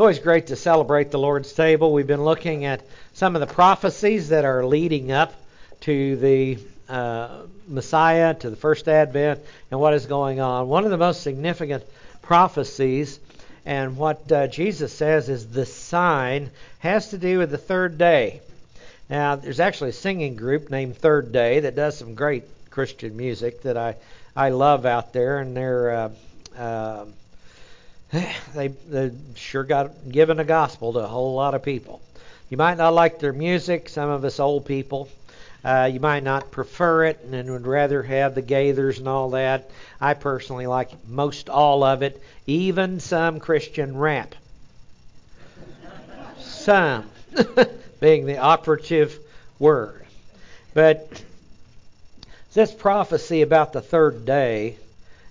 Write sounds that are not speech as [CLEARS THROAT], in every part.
It's always great to celebrate the Lord's table. We've been looking at some of the prophecies that are leading up to the uh, Messiah, to the first advent, and what is going on. One of the most significant prophecies, and what uh, Jesus says is the sign, has to do with the third day. Now, there's actually a singing group named Third Day that does some great Christian music that I, I love out there, and they're. Uh, uh [SIGHS] they they sure got given the gospel to a whole lot of people. You might not like their music, some of us old people. Uh, you might not prefer it and would rather have the Gaithers and all that. I personally like most all of it, even some Christian rap. some [LAUGHS] being the operative word. But this prophecy about the third day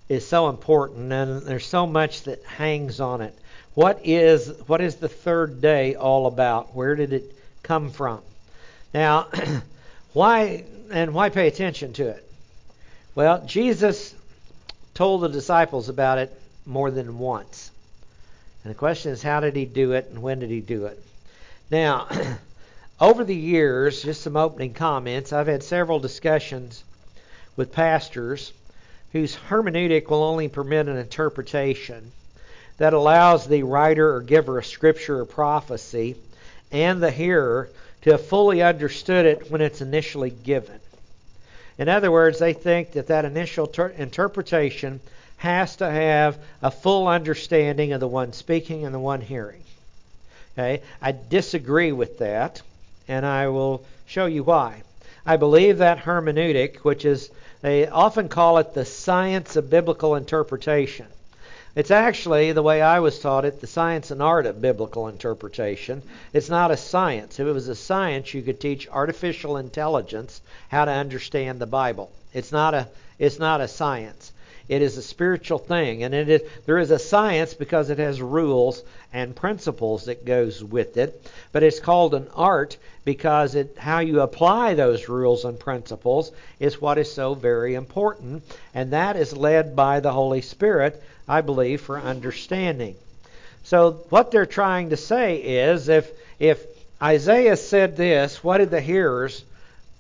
is so important, and there's so much that hangs on it. What is what is the third day all about? Where did it come from? Now, [CLEARS THROAT] why and why pay attention to it? Well, Jesus told the disciples about it more than once. And the question is, how did he do it and when did he do it? Now, [CLEARS THROAT] over the years, just some opening comments, I've had several discussions with pastors whose hermeneutic will only permit an interpretation that allows the writer or giver of scripture or prophecy and the hearer to have fully understood it when it's initially given. In other words, they think that that initial ter- interpretation has to have a full understanding of the one speaking and the one hearing. Okay? I disagree with that, and I will show you why. I believe that hermeneutic, which is they often call it the science of biblical interpretation. It's actually, the way I was taught it, the science and art of biblical interpretation. It's not a science. If it was a science, you could teach artificial intelligence how to understand the Bible. It's not a, it's not a science. It is a spiritual thing, and it is, there is a science because it has rules and principles that goes with it. But it's called an art because it, how you apply those rules and principles is what is so very important, and that is led by the Holy Spirit, I believe, for understanding. So what they're trying to say is, if if Isaiah said this, what did the hearers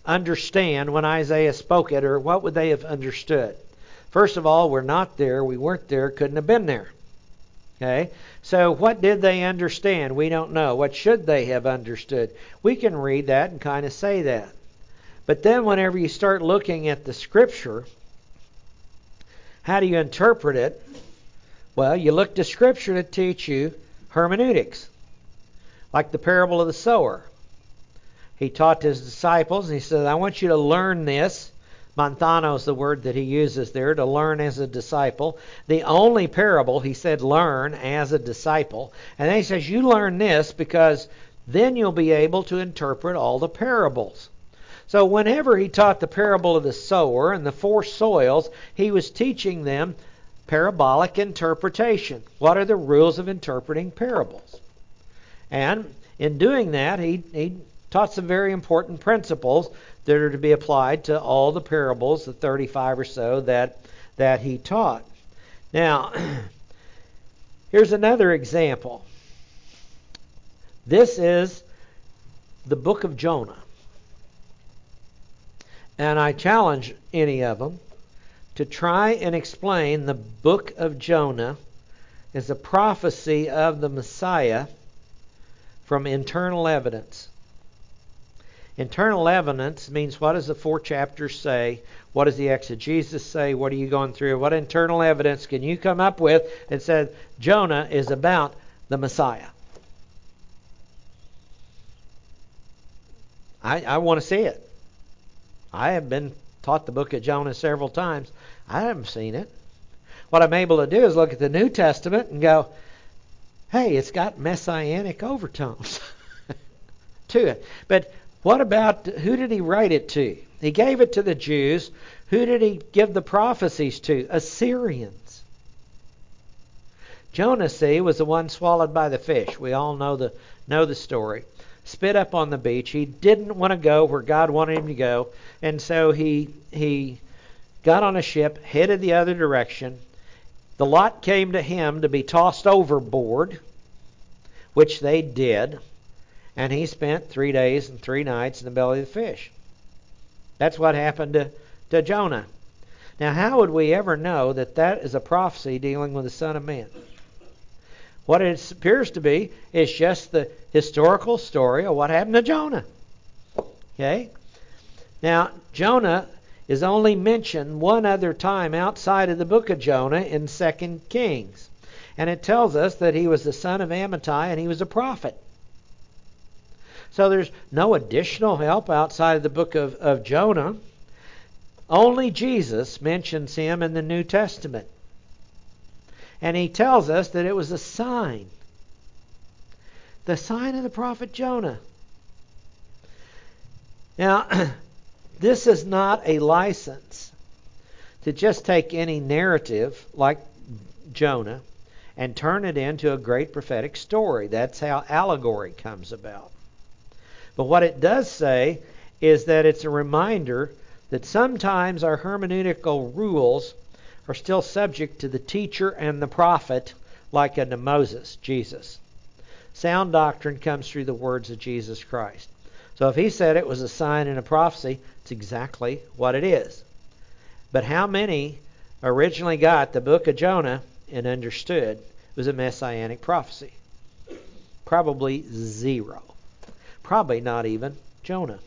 understand when Isaiah spoke it, or what would they have understood? First of all, we're not there. We weren't there. Couldn't have been there. Okay? So, what did they understand? We don't know. What should they have understood? We can read that and kind of say that. But then, whenever you start looking at the Scripture, how do you interpret it? Well, you look to Scripture to teach you hermeneutics, like the parable of the sower. He taught his disciples, and he said, I want you to learn this Manthano is the word that he uses there to learn as a disciple. The only parable, he said, learn as a disciple. And then he says, You learn this because then you'll be able to interpret all the parables. So, whenever he taught the parable of the sower and the four soils, he was teaching them parabolic interpretation. What are the rules of interpreting parables? And in doing that, he, he taught some very important principles that are to be applied to all the parables, the 35 or so that that he taught. Now, [CLEARS THROAT] here's another example. This is the book of Jonah. And I challenge any of them to try and explain the book of Jonah as a prophecy of the Messiah from internal evidence. Internal evidence means what does the four chapters say? What does the exegesis say? What are you going through? What internal evidence can you come up with that says Jonah is about the Messiah? I, I want to see it. I have been taught the book of Jonah several times. I haven't seen it. What I'm able to do is look at the New Testament and go, hey, it's got messianic overtones [LAUGHS] to it. But what about who did he write it to? He gave it to the Jews. Who did he give the prophecies to? Assyrians. Jonah, see, was the one swallowed by the fish. We all know the know the story. Spit up on the beach. He didn't want to go where God wanted him to go, and so he he got on a ship, headed the other direction. The lot came to him to be tossed overboard which they did, and he spent three days and three nights in the belly of the fish. That's what happened to, to Jonah. Now, how would we ever know that that is a prophecy dealing with the Son of Man? What it appears to be is just the historical story of what happened to Jonah. Okay? Now, Jonah is only mentioned one other time outside of the book of Jonah in 2 Kings. And it tells us that he was the son of Amittai and he was a prophet. So there's no additional help outside of the book of, of Jonah. Only Jesus mentions him in the New Testament. And he tells us that it was a sign. The sign of the prophet Jonah. Now, [CLEARS THROAT] this is not a license to just take any narrative like Jonah and turn it into a great prophetic story. That's how allegory comes about. But what it does say is that it's a reminder that sometimes our hermeneutical rules are still subject to the teacher and the prophet, like unto Moses, Jesus. Sound doctrine comes through the words of Jesus Christ. So if he said it was a sign and a prophecy, it's exactly what it is. But how many originally got the book of Jonah and understood it was a messianic prophecy? Probably zero. Probably not even Jonah.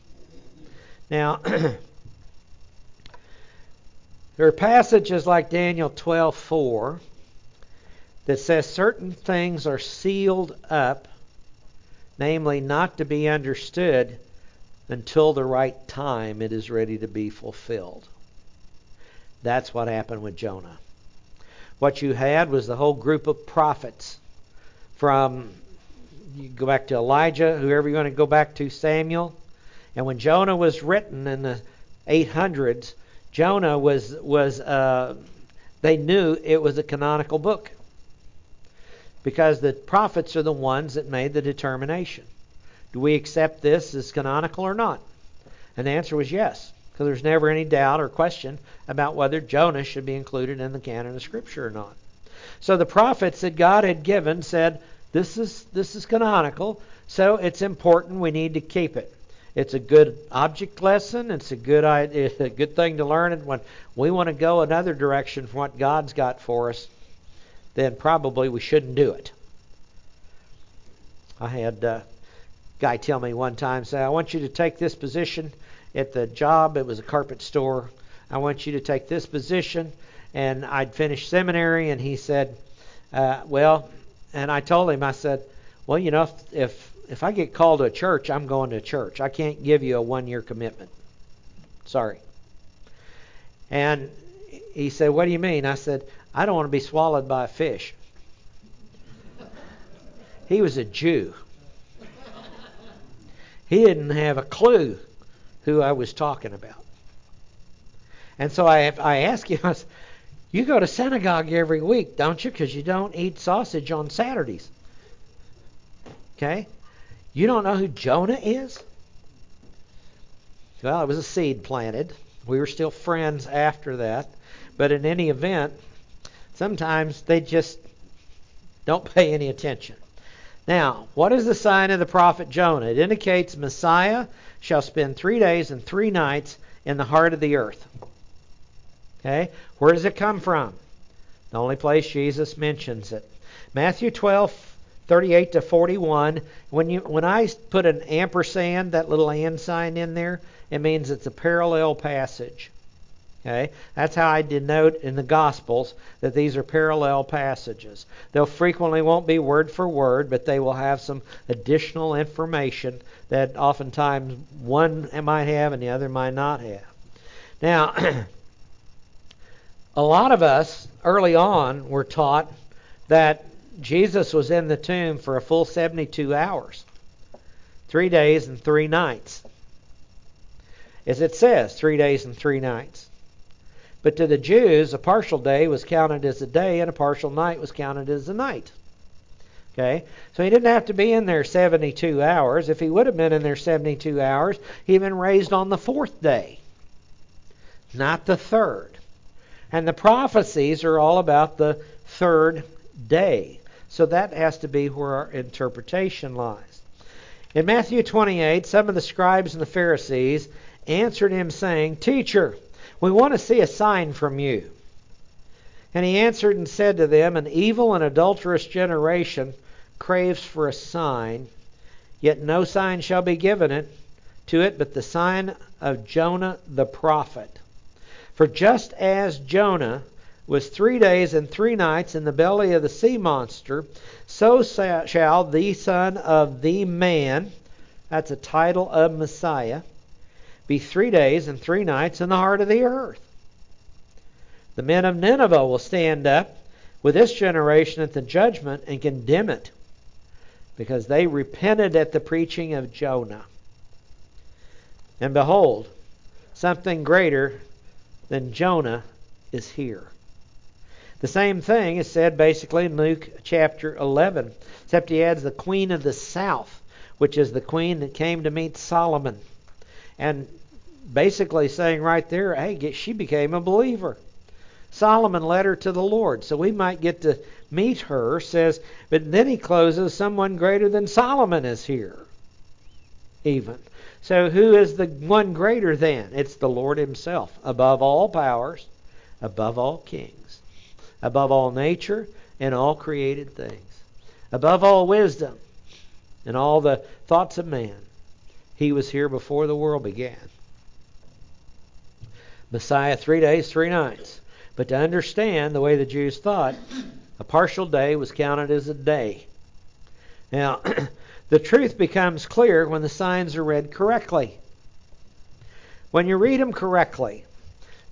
Now, [CLEARS THROAT] there are passages like Daniel 12:4 that says certain things are sealed up, namely not to be understood until the right time it is ready to be fulfilled. That's what happened with Jonah. What you had was the whole group of prophets from you go back to Elijah, whoever you want to go back to, Samuel. And when Jonah was written in the 800s, Jonah was was uh, they knew it was a canonical book because the prophets are the ones that made the determination. Do we accept this as canonical or not? And the answer was yes, because there's never any doubt or question about whether Jonah should be included in the canon of Scripture or not. So the prophets that God had given said, this is this is canonical, so it's important. We need to keep it. It's a good object lesson. It's a good [LAUGHS] it's a good thing to learn. And when we want to go another direction from what God's got for us, then probably we shouldn't do it. I had a guy tell me one time, say, I want you to take this position at the job. It was a carpet store. I want you to take this position. And I'd finished seminary, and he said, uh, Well, and I told him, I said, well, you know, if, if if I get called to a church, I'm going to church. I can't give you a one year commitment. Sorry. And he said, What do you mean? I said, I don't want to be swallowed by a fish. he was a Jew. He didn't have a clue who I was talking about. And so I, I asked him, I said, you go to synagogue every week, don't you? Because you don't eat sausage on Saturdays. Okay? You don't know who Jonah is? Well, it was a seed planted. We were still friends after that. But in any event, sometimes they just don't pay any attention. Now, what is the sign of the prophet Jonah? It indicates Messiah shall spend three days and three nights in the heart of the earth. Okay? Where does it come from? The only place Jesus mentions it. Matthew 12, 38 to 41. When you when I put an ampersand, that little and sign in there, it means it's a parallel passage. Okay? That's how I denote in the Gospels that these are parallel passages. They'll frequently won't be word for word, but they will have some additional information that oftentimes one might have and the other might not have. Now, [CLEARS THROAT] a lot of us early on were taught that Jesus was in the tomb for a full 72 hours, three days and three nights. As it says, three days and three nights. But to the Jews, a partial day was counted as a day, and a partial night was counted as a night. Okay? So he didn't have to be in there 72 hours. If he would have been in there 72 hours, he'd been raised on the fourth day, not the third. And the prophecies are all about the third day. So that has to be where our interpretation lies. In Matthew 28, some of the scribes and the Pharisees answered him, saying, Teacher, we want to see a sign from you. And he answered and said to them, An evil and adulterous generation craves for a sign, yet no sign shall be given it to it but the sign of Jonah the prophet. For just as Jonah was three days and three nights in the belly of the sea monster, so shall the Son of the Man, that's a title of Messiah, be three days and three nights in the heart of the earth. The men of Nineveh will stand up with this generation at the judgment and condemn it, because they repented at the preaching of Jonah. And behold, something greater than Jonah is here. The same thing is said basically in Luke chapter 11, except he adds the queen of the south, which is the queen that came to meet Solomon. And basically saying right there, hey, she became a believer. Solomon led her to the Lord, so we might get to meet her, says, but then he closes, someone greater than Solomon is here. Even. So who is the one greater than? It's the Lord Himself, above all powers, above all kings above all nature and all created things, above all wisdom and all the thoughts of man. He was here before the world began. Messiah, three days, three nights. But to understand the way the Jews thought, a partial day was counted as a day. Now, [CLEARS THROAT] the truth becomes clear when the signs are read correctly. When you read them correctly,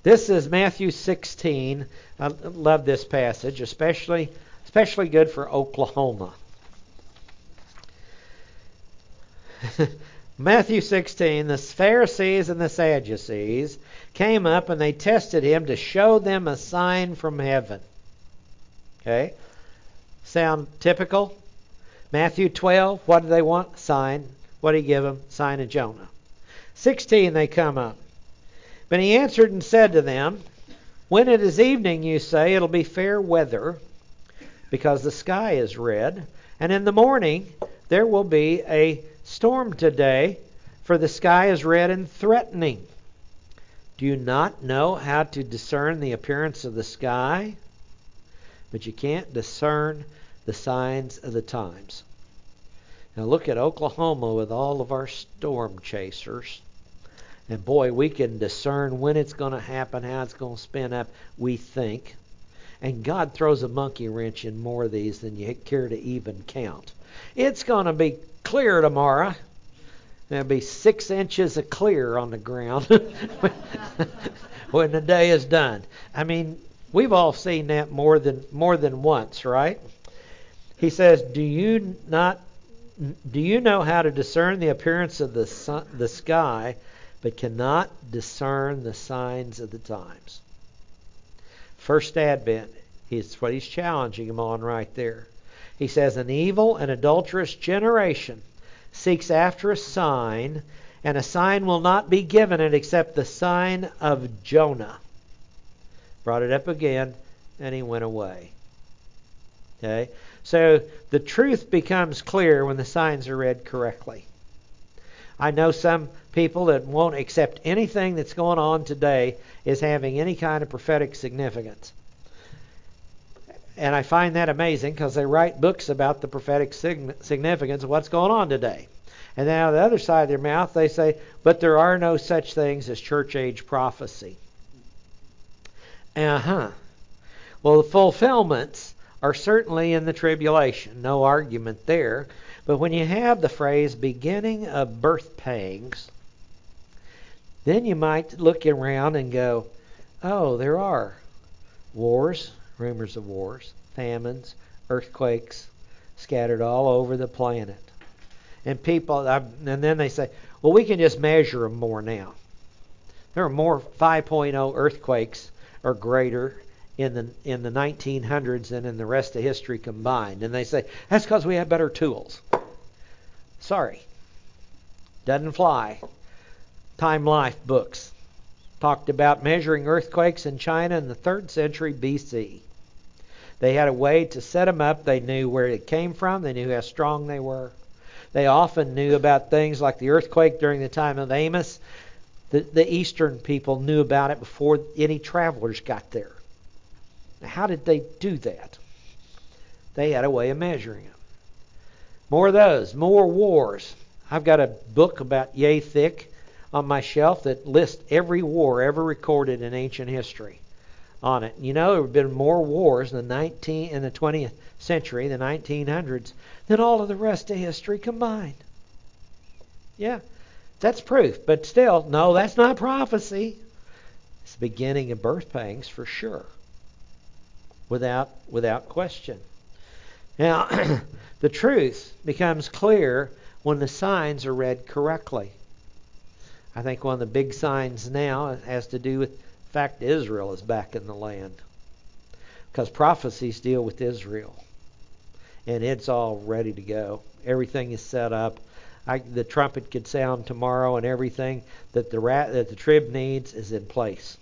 this is Matthew 16. I love this passage, especially especially good for Oklahoma. [LAUGHS] Matthew 16, the Pharisees and the Sadducees came up and they tested him to show them a sign from heaven. Okay? Sound typical? Matthew 12, what do they want? Sign. What do he give them? Sign of Jonah. 16, they come up. But he answered and said to them, When it is evening, you say, it'll be fair weather, because the sky is red, and in the morning there will be a storm today, for the sky is red and threatening. Do you not know how to discern the appearance of the sky? But you can't discern the signs of the times. Now look at Oklahoma with all of our storm chasers. And boy, we can discern when it's going to happen, how it's going to spin up, we think. And God throws a monkey wrench in more of these than you care to even count. It's going to be clear tomorrow. There'll be six inches of clear on the ground [LAUGHS] when the day is done. I mean, we've all seen that more than more than once, right? He says, "Do you not? Do you know how to discern the appearance of the sun, the sky?" but cannot discern the signs of the times. First Advent is what he's challenging him on right there. He says, An evil and adulterous generation seeks after a sign, and a sign will not be given it except the sign of Jonah. Brought it up again, and he went away. Okay? So the truth becomes clear when the signs are read correctly. I know some people that won't accept anything that's going on today is having any kind of prophetic significance. And I find that amazing because they write books about the prophetic significance of what's going on today. And then on the other side of their mouth, they say, but there are no such things as church age prophecy. Uh huh. Well, the fulfillments are certainly in the tribulation. No argument there. But when you have the phrase beginning of birth pangs, then you might look around and go, oh, there are wars, rumors of wars, famines, earthquakes scattered all over the planet. And people, and then they say, well, we can just measure them more now. There are more 5.0 earthquakes or greater in the in the 1900s than in the rest of history combined. And they say that's because we have better tools. Sorry. Doesn't fly. Time Life books talked about measuring earthquakes in China in the 3rd century BC. They had a way to set them up. They knew where it came from. They knew how strong they were. They often knew about things like the earthquake during the time of Amos. The, the eastern people knew about it before any travelers got there. Now, how did they do that? They had a way of measuring them. More of those, more wars. I've got a book about yay thick on my shelf that lists every war ever recorded in ancient history on it. You know, there have been more wars in the 19 in the 20th century, the 1900s, than all of the rest of history combined. Yeah, that's proof. But still, no, that's not prophecy. It's the beginning of birth pangs for sure, without without question. Now, [CLEARS THROAT] the truth becomes clear when the signs are read correctly. I think one of the big signs now has to do with the fact Israel is back in the land. Because prophecies deal with Israel. And it's all ready to go. Everything is set up. I, the trumpet could sound tomorrow, and everything that the rat, that the trib needs is in place.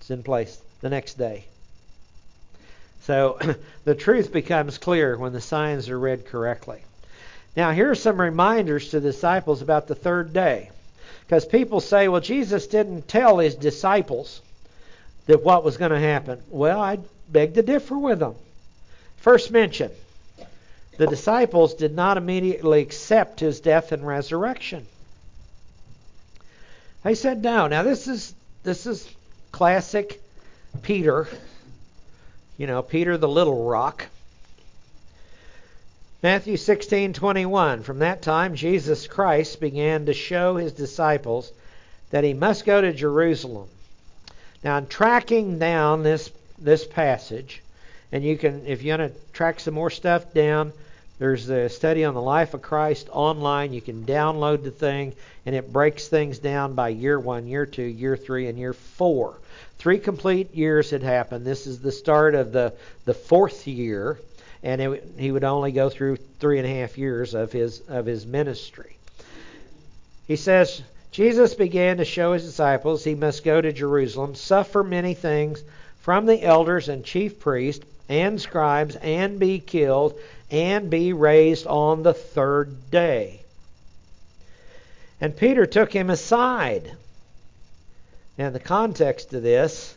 It's in place the next day. So [CLEARS THROAT] the truth becomes clear when the signs are read correctly. Now, here are some reminders to the disciples about the third day. Because people say, well, Jesus didn't tell his disciples that what was going to happen. Well, I beg to differ with them. First mention the disciples did not immediately accept his death and resurrection. They said no. Now this is this is classic Peter. You know, Peter the little rock. Matthew 16:21 From that time Jesus Christ began to show his disciples that he must go to Jerusalem. Now, in tracking down this this passage, and you can if you want to track some more stuff down, there's a study on the life of Christ online. You can download the thing, and it breaks things down by year one, year two, year three, and year four. Three complete years had happened. This is the start of the, the fourth year and it, he would only go through three and a half years of his of his ministry. He says Jesus began to show his disciples he must go to Jerusalem, suffer many things from the elders and chief priests and scribes, and be killed, and be raised on the third day. And Peter took him aside. Now, the context of this,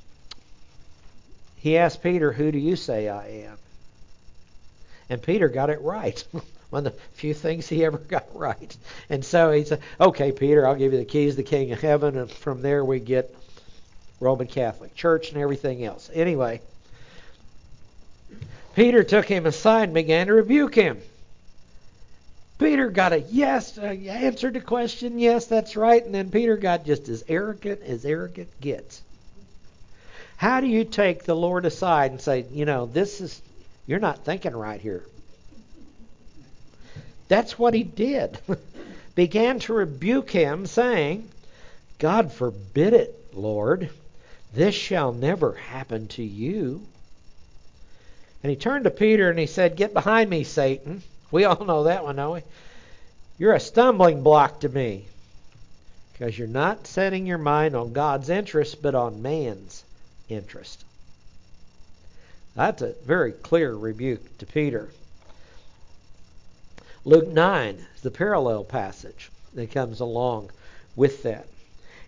[LAUGHS] he asked Peter, Who do you say I am? And Peter got it right. [LAUGHS] One of the few things he ever got [LAUGHS] right. And so he said, Okay, Peter, I'll give you the keys to the King of Heaven. And from there we get Roman Catholic Church and everything else. Anyway, Peter took him aside and began to rebuke him. Peter got a yes, uh, answered the question, yes, that's right. And then Peter got just as arrogant as arrogant gets. How do you take the Lord aside and say, you know, this is you're not thinking right here. That's what he did. [LAUGHS] Began to rebuke him, saying, God forbid it, Lord. This shall never happen to you. And he turned to Peter and he said, Get behind me, Satan. [LAUGHS] We all know that one, don't we? You're a stumbling block to me because you're not setting your mind on God's interest, but on man's interest. That's a very clear rebuke to Peter. Luke 9 is the parallel passage that comes along with that.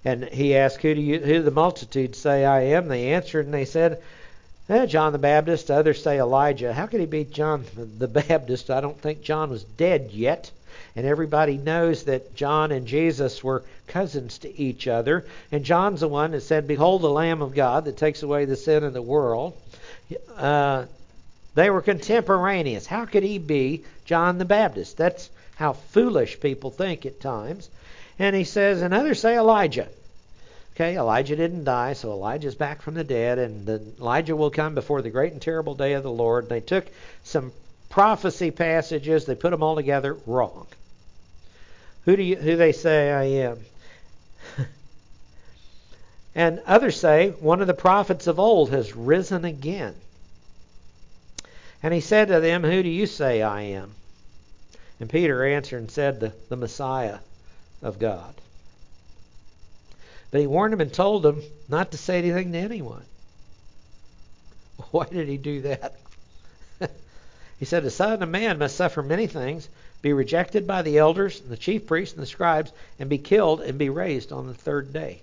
And he asked, Who do you who do the multitude say I am? They answered and they said, eh, John the Baptist, others say Elijah. How could he be John the Baptist? I don't think John was dead yet. And everybody knows that John and Jesus were cousins to each other. And John's the one that said, Behold the Lamb of God that takes away the sin of the world. Uh, they were contemporaneous. How could he be John the Baptist? That's how foolish people think at times. And he says, and others say Elijah. Okay, Elijah didn't die, so Elijah's back from the dead, and the, Elijah will come before the great and terrible day of the Lord. They took some prophecy passages, they put them all together wrong. Who do you, who they say I am? [LAUGHS] And others say one of the prophets of old has risen again. And he said to them, Who do you say I am? And Peter answered and said, The, the Messiah of God. But he warned them and told them not to say anything to anyone. [LAUGHS] Why did he do that? [LAUGHS] he said, The Son of Man must suffer many things, be rejected by the elders and the chief priests and the scribes, and be killed and be raised on the third day.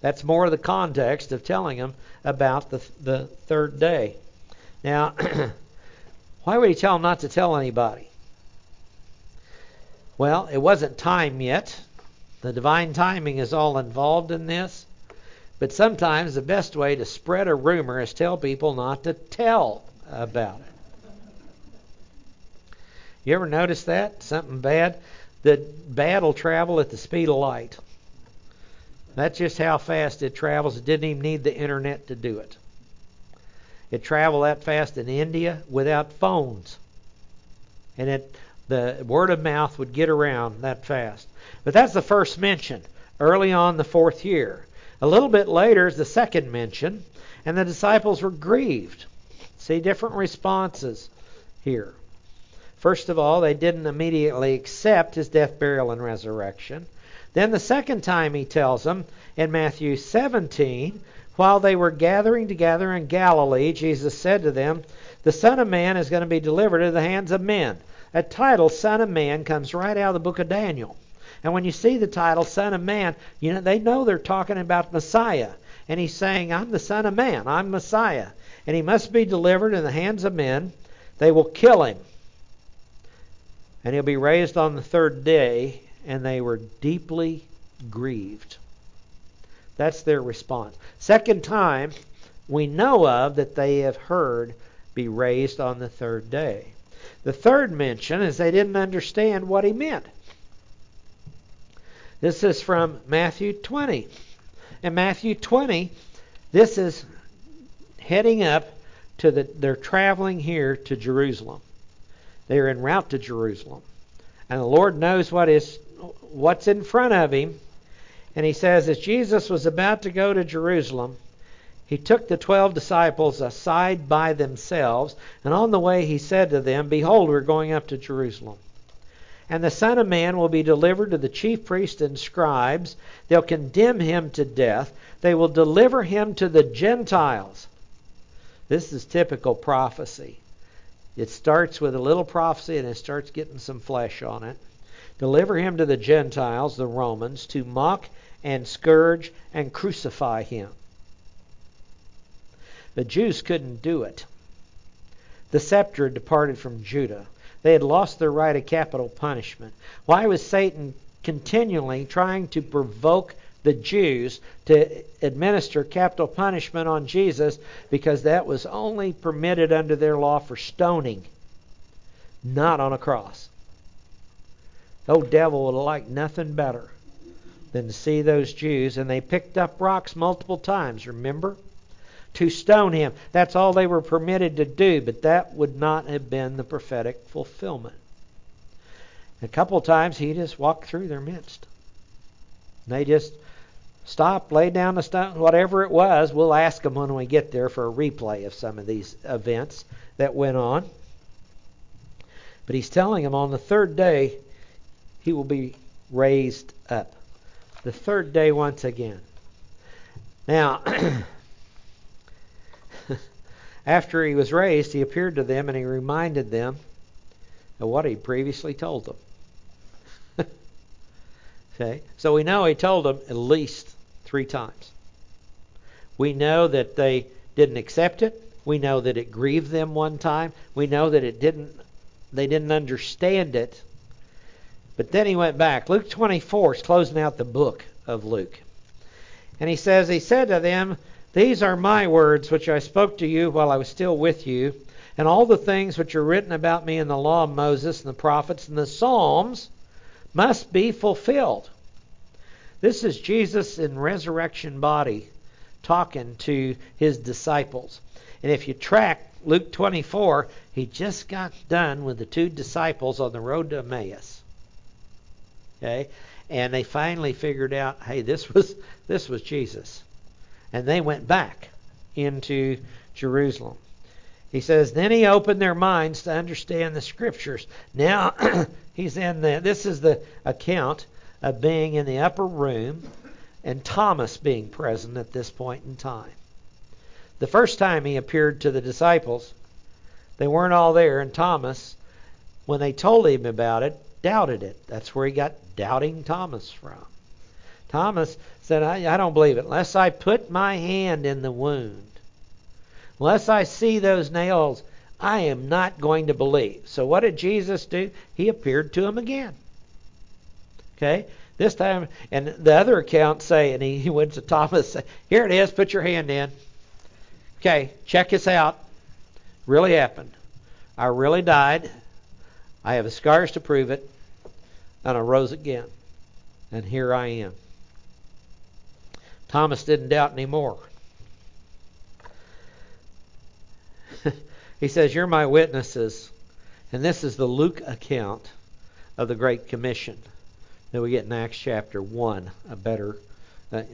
That's more of the context of telling him about the, the third day. Now, [CLEARS THROAT] why would he tell him not to tell anybody? Well, it wasn't time yet. The divine timing is all involved in this. But sometimes the best way to spread a rumor is tell people not to tell about it. You ever notice that? Something bad? The bad will travel at the speed of light. That's just how fast it travels. It didn't even need the internet to do it. It traveled that fast in India without phones. And it the word of mouth would get around that fast. But that's the first mention, early on the fourth year. A little bit later is the second mention, and the disciples were grieved. See different responses here. First of all, they didn't immediately accept his death, burial, and resurrection. Then the second time he tells them in Matthew 17, while they were gathering together in Galilee, Jesus said to them, The Son of Man is going to be delivered into the hands of men. That title, Son of Man, comes right out of the book of Daniel. And when you see the title, Son of Man, you know they know they're talking about Messiah. And he's saying, I'm the Son of Man, I'm Messiah. And he must be delivered in the hands of men. They will kill him. And he'll be raised on the third day. And they were deeply grieved. That's their response. Second time we know of that they have heard be raised on the third day. The third mention is they didn't understand what he meant. This is from Matthew 20. In Matthew 20, this is heading up to the they're traveling here to Jerusalem. They're en route to Jerusalem. And the Lord knows what is what's in front of him. And he says as Jesus was about to go to Jerusalem, he took the twelve disciples aside by themselves, and on the way he said to them, Behold, we're going up to Jerusalem. And the Son of Man will be delivered to the chief priests and scribes. They'll condemn him to death. They will deliver him to the Gentiles. This is typical prophecy. It starts with a little prophecy and it starts getting some flesh on it. Deliver him to the Gentiles, the Romans, to mock and scourge and crucify him. The Jews couldn't do it. The scepter had departed from Judah. They had lost their right of capital punishment. Why was Satan continually trying to provoke the Jews to administer capital punishment on Jesus? Because that was only permitted under their law for stoning, not on a cross. The old devil would have liked nothing better than to see those Jews, and they picked up rocks multiple times, remember? To stone him. That's all they were permitted to do, but that would not have been the prophetic fulfillment. A couple of times he just walked through their midst. They just stopped, laid down the stone, whatever it was. We'll ask them when we get there for a replay of some of these events that went on. But he's telling them on the third day he will be raised up. The third day once again. Now, [CLEARS THROAT] After he was raised, he appeared to them and he reminded them of what he previously told them. [LAUGHS] okay? So we know he told them at least three times. We know that they didn't accept it. We know that it grieved them one time. We know that it didn't they didn't understand it. But then he went back. Luke 24 is closing out the book of Luke. And he says, He said to them, these are my words which I spoke to you while I was still with you, and all the things which are written about me in the law of Moses and the prophets and the Psalms must be fulfilled. This is Jesus in resurrection body talking to his disciples. And if you track Luke 24, he just got done with the two disciples on the road to Emmaus. Okay? And they finally figured out, hey, this was this was Jesus and they went back into Jerusalem. He says, Then he opened their minds to understand the scriptures. Now [CLEARS THROAT] he's in the, this is the account of being in the upper room and Thomas being present at this point in time. The first time he appeared to the disciples, they weren't all there, and Thomas, when they told him about it, doubted it. That's where he got doubting Thomas from. Thomas said, I, I don't believe it unless I put my hand in the wound. Unless I see those nails, I am not going to believe. So what did Jesus do? He appeared to him again. Okay? This time, and the other accounts say, and he, he went to Thomas, here it is, put your hand in. Okay, check this out. Really happened. I really died. I have scars to prove it. And I rose again. And here I am. Thomas didn't doubt anymore. [LAUGHS] he says, You're my witnesses. And this is the Luke account of the Great Commission that we get in Acts chapter 1, a better, uh,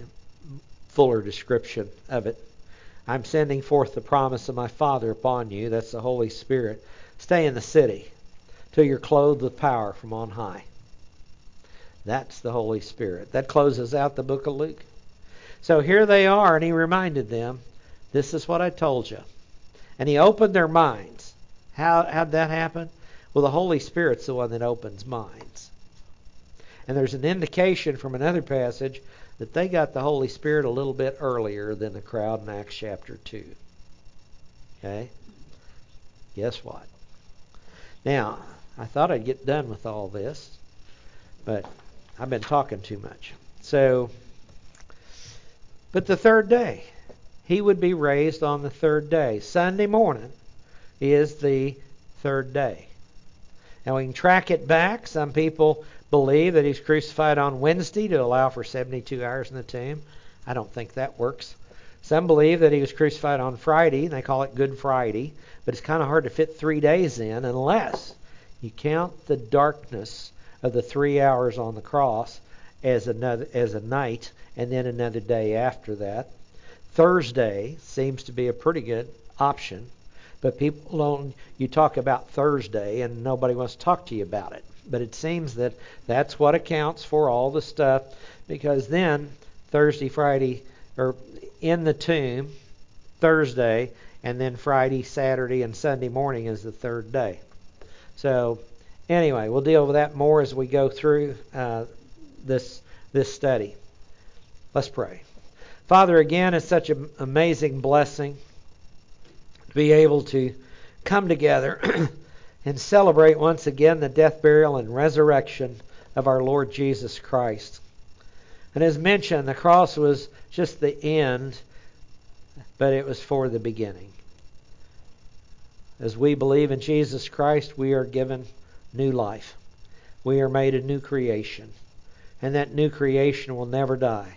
fuller description of it. I'm sending forth the promise of my Father upon you. That's the Holy Spirit. Stay in the city till you're clothed with power from on high. That's the Holy Spirit. That closes out the book of Luke. So here they are, and he reminded them, This is what I told you. And he opened their minds. How how'd that happen? Well, the Holy Spirit's the one that opens minds. And there's an indication from another passage that they got the Holy Spirit a little bit earlier than the crowd in Acts chapter 2. Okay? Guess what? Now, I thought I'd get done with all this, but I've been talking too much. So, but the third day, he would be raised on the third day. Sunday morning is the third day. And we can track it back. Some people believe that he's crucified on Wednesday to allow for 72 hours in the tomb. I don't think that works. Some believe that he was crucified on Friday, and they call it Good Friday, but it's kind of hard to fit three days in unless you count the darkness of the three hours on the cross as another as a night, and then another day after that. Thursday seems to be a pretty good option, but people don't. You talk about Thursday, and nobody wants to talk to you about it. But it seems that that's what accounts for all the stuff, because then Thursday, Friday, or in the tomb, Thursday, and then Friday, Saturday, and Sunday morning is the third day. So anyway, we'll deal with that more as we go through uh, this this study. Let's pray. Father, again, it's such an amazing blessing to be able to come together [CLEARS THROAT] and celebrate once again the death, burial, and resurrection of our Lord Jesus Christ. And as mentioned, the cross was just the end, but it was for the beginning. As we believe in Jesus Christ, we are given new life. We are made a new creation. And that new creation will never die.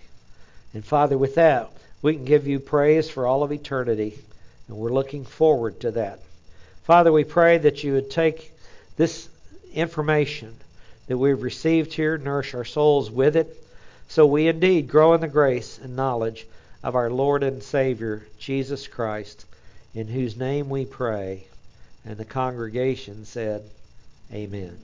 And Father, with that, we can give you praise for all of eternity. And we're looking forward to that. Father, we pray that you would take this information that we've received here, nourish our souls with it, so we indeed grow in the grace and knowledge of our Lord and Savior, Jesus Christ, in whose name we pray. And the congregation said, Amen.